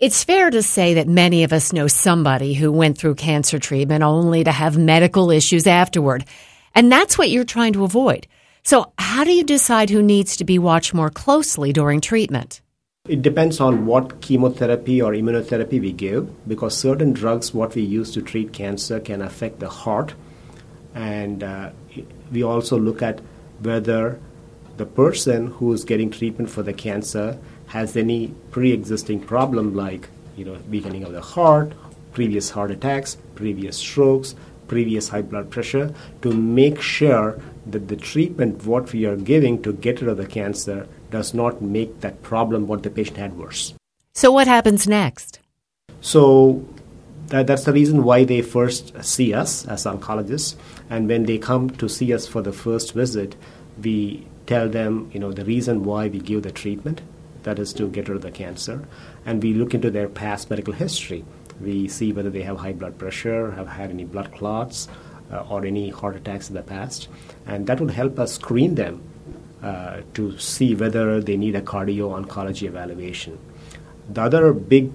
It's fair to say that many of us know somebody who went through cancer treatment only to have medical issues afterward. And that's what you're trying to avoid. So, how do you decide who needs to be watched more closely during treatment? It depends on what chemotherapy or immunotherapy we give because certain drugs, what we use to treat cancer, can affect the heart. And uh, we also look at whether the person who is getting treatment for the cancer has any pre-existing problem like you know weakening of the heart, previous heart attacks, previous strokes, previous high blood pressure to make sure that the treatment what we are giving to get rid of the cancer does not make that problem what the patient had worse. So what happens next? So that, that's the reason why they first see us as oncologists and when they come to see us for the first visit we tell them you know the reason why we give the treatment that is to get rid of the cancer. And we look into their past medical history. We see whether they have high blood pressure, have had any blood clots, uh, or any heart attacks in the past. And that would help us screen them uh, to see whether they need a cardio oncology evaluation. The other big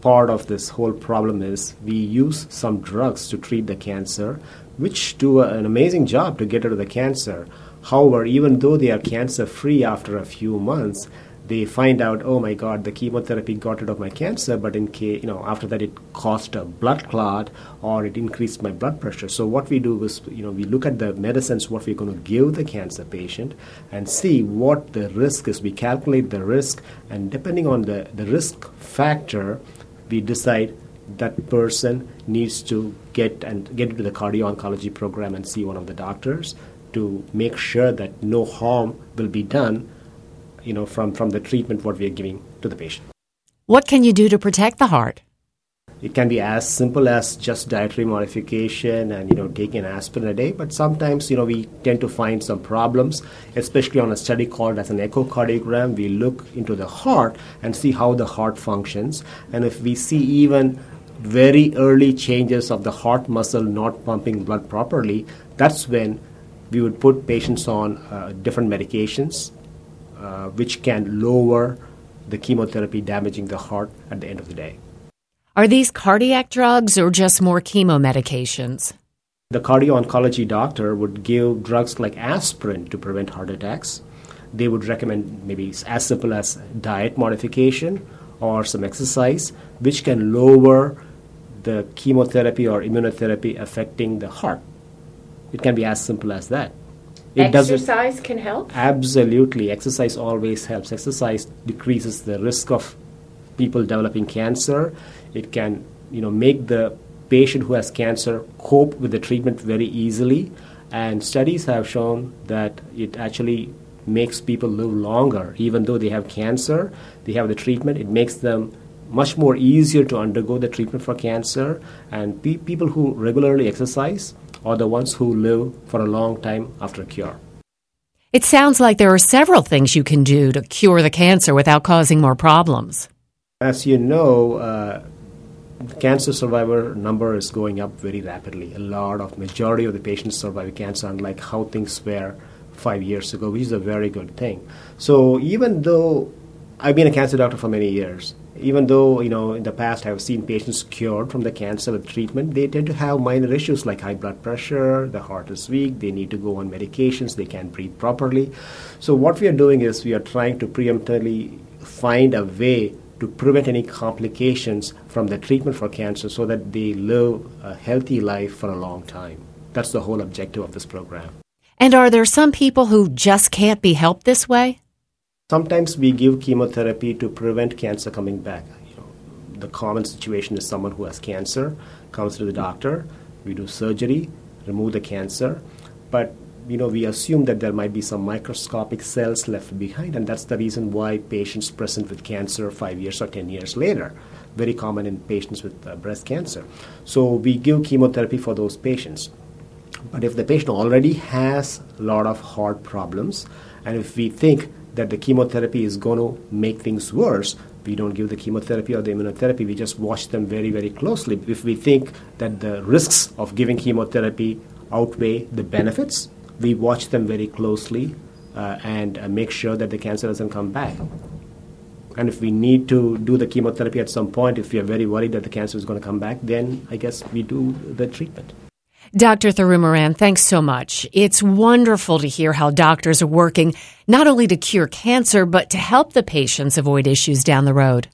part of this whole problem is we use some drugs to treat the cancer, which do an amazing job to get rid of the cancer. However, even though they are cancer free after a few months, they find out, oh my God, the chemotherapy got rid of my cancer, but in case, you know, after that it caused a blood clot or it increased my blood pressure. So what we do is, you know, we look at the medicines what we're going to give the cancer patient and see what the risk is. We calculate the risk, and depending on the, the risk factor, we decide that person needs to get and get into the cardio oncology program and see one of the doctors to make sure that no harm will be done you know, from, from the treatment what we are giving to the patient. What can you do to protect the heart? It can be as simple as just dietary modification and you know taking aspirin a day, but sometimes you know we tend to find some problems, especially on a study called as an echocardiogram. We look into the heart and see how the heart functions, and if we see even very early changes of the heart muscle not pumping blood properly, that's when we would put patients on uh, different medications Uh, which can lower the chemotherapy damaging the heart at the end of the day. Are these cardiac drugs or just more chemo medications? The cardio oncology doctor would give drugs like aspirin to prevent heart attacks. They would recommend maybe as simple as diet modification or some exercise, which can lower the chemotherapy or immunotherapy affecting the heart. It can be as simple as that. It exercise can help? Absolutely. Exercise always helps. Exercise decreases the risk of people developing cancer. It can, you know, make the patient who has cancer cope with the treatment very easily. And studies have shown that it actually makes people live longer. Even though they have cancer, they have the treatment, it makes them much more easier to undergo the treatment for cancer. And pe- people who regularly exercise are the ones who live for a long time after a cure. It sounds like there are several things you can do to cure the cancer without causing more problems. As you know, uh, cancer survivor number is going up very rapidly. A lot of majority of the patients survive cancer, unlike how things were five years ago, which is a very good thing. So even though I've been a cancer doctor for many years, even though you know in the past I've seen patients cured from the cancer with treatment, they tend to have minor issues like high blood pressure, the heart is weak, they need to go on medications, they can't breathe properly. So what we are doing is we are trying to preemptively find a way to prevent any complications from the treatment for cancer so that they live a healthy life for a long time. That's the whole objective of this program. And are there some people who just can't be helped this way? Sometimes we give chemotherapy to prevent cancer coming back. You know, the common situation is someone who has cancer comes to the doctor, we do surgery, remove the cancer, but you know we assume that there might be some microscopic cells left behind, and that's the reason why patients present with cancer five years or ten years later. Very common in patients with uh, breast cancer. So we give chemotherapy for those patients. But if the patient already has a lot of heart problems, and if we think that the chemotherapy is going to make things worse, we don't give the chemotherapy or the immunotherapy. We just watch them very, very closely. If we think that the risks of giving chemotherapy outweigh the benefits, we watch them very closely uh, and uh, make sure that the cancer doesn't come back. And if we need to do the chemotherapy at some point, if we are very worried that the cancer is going to come back, then I guess we do the treatment. Dr. Thirumaran, thanks so much. It's wonderful to hear how doctors are working not only to cure cancer, but to help the patients avoid issues down the road.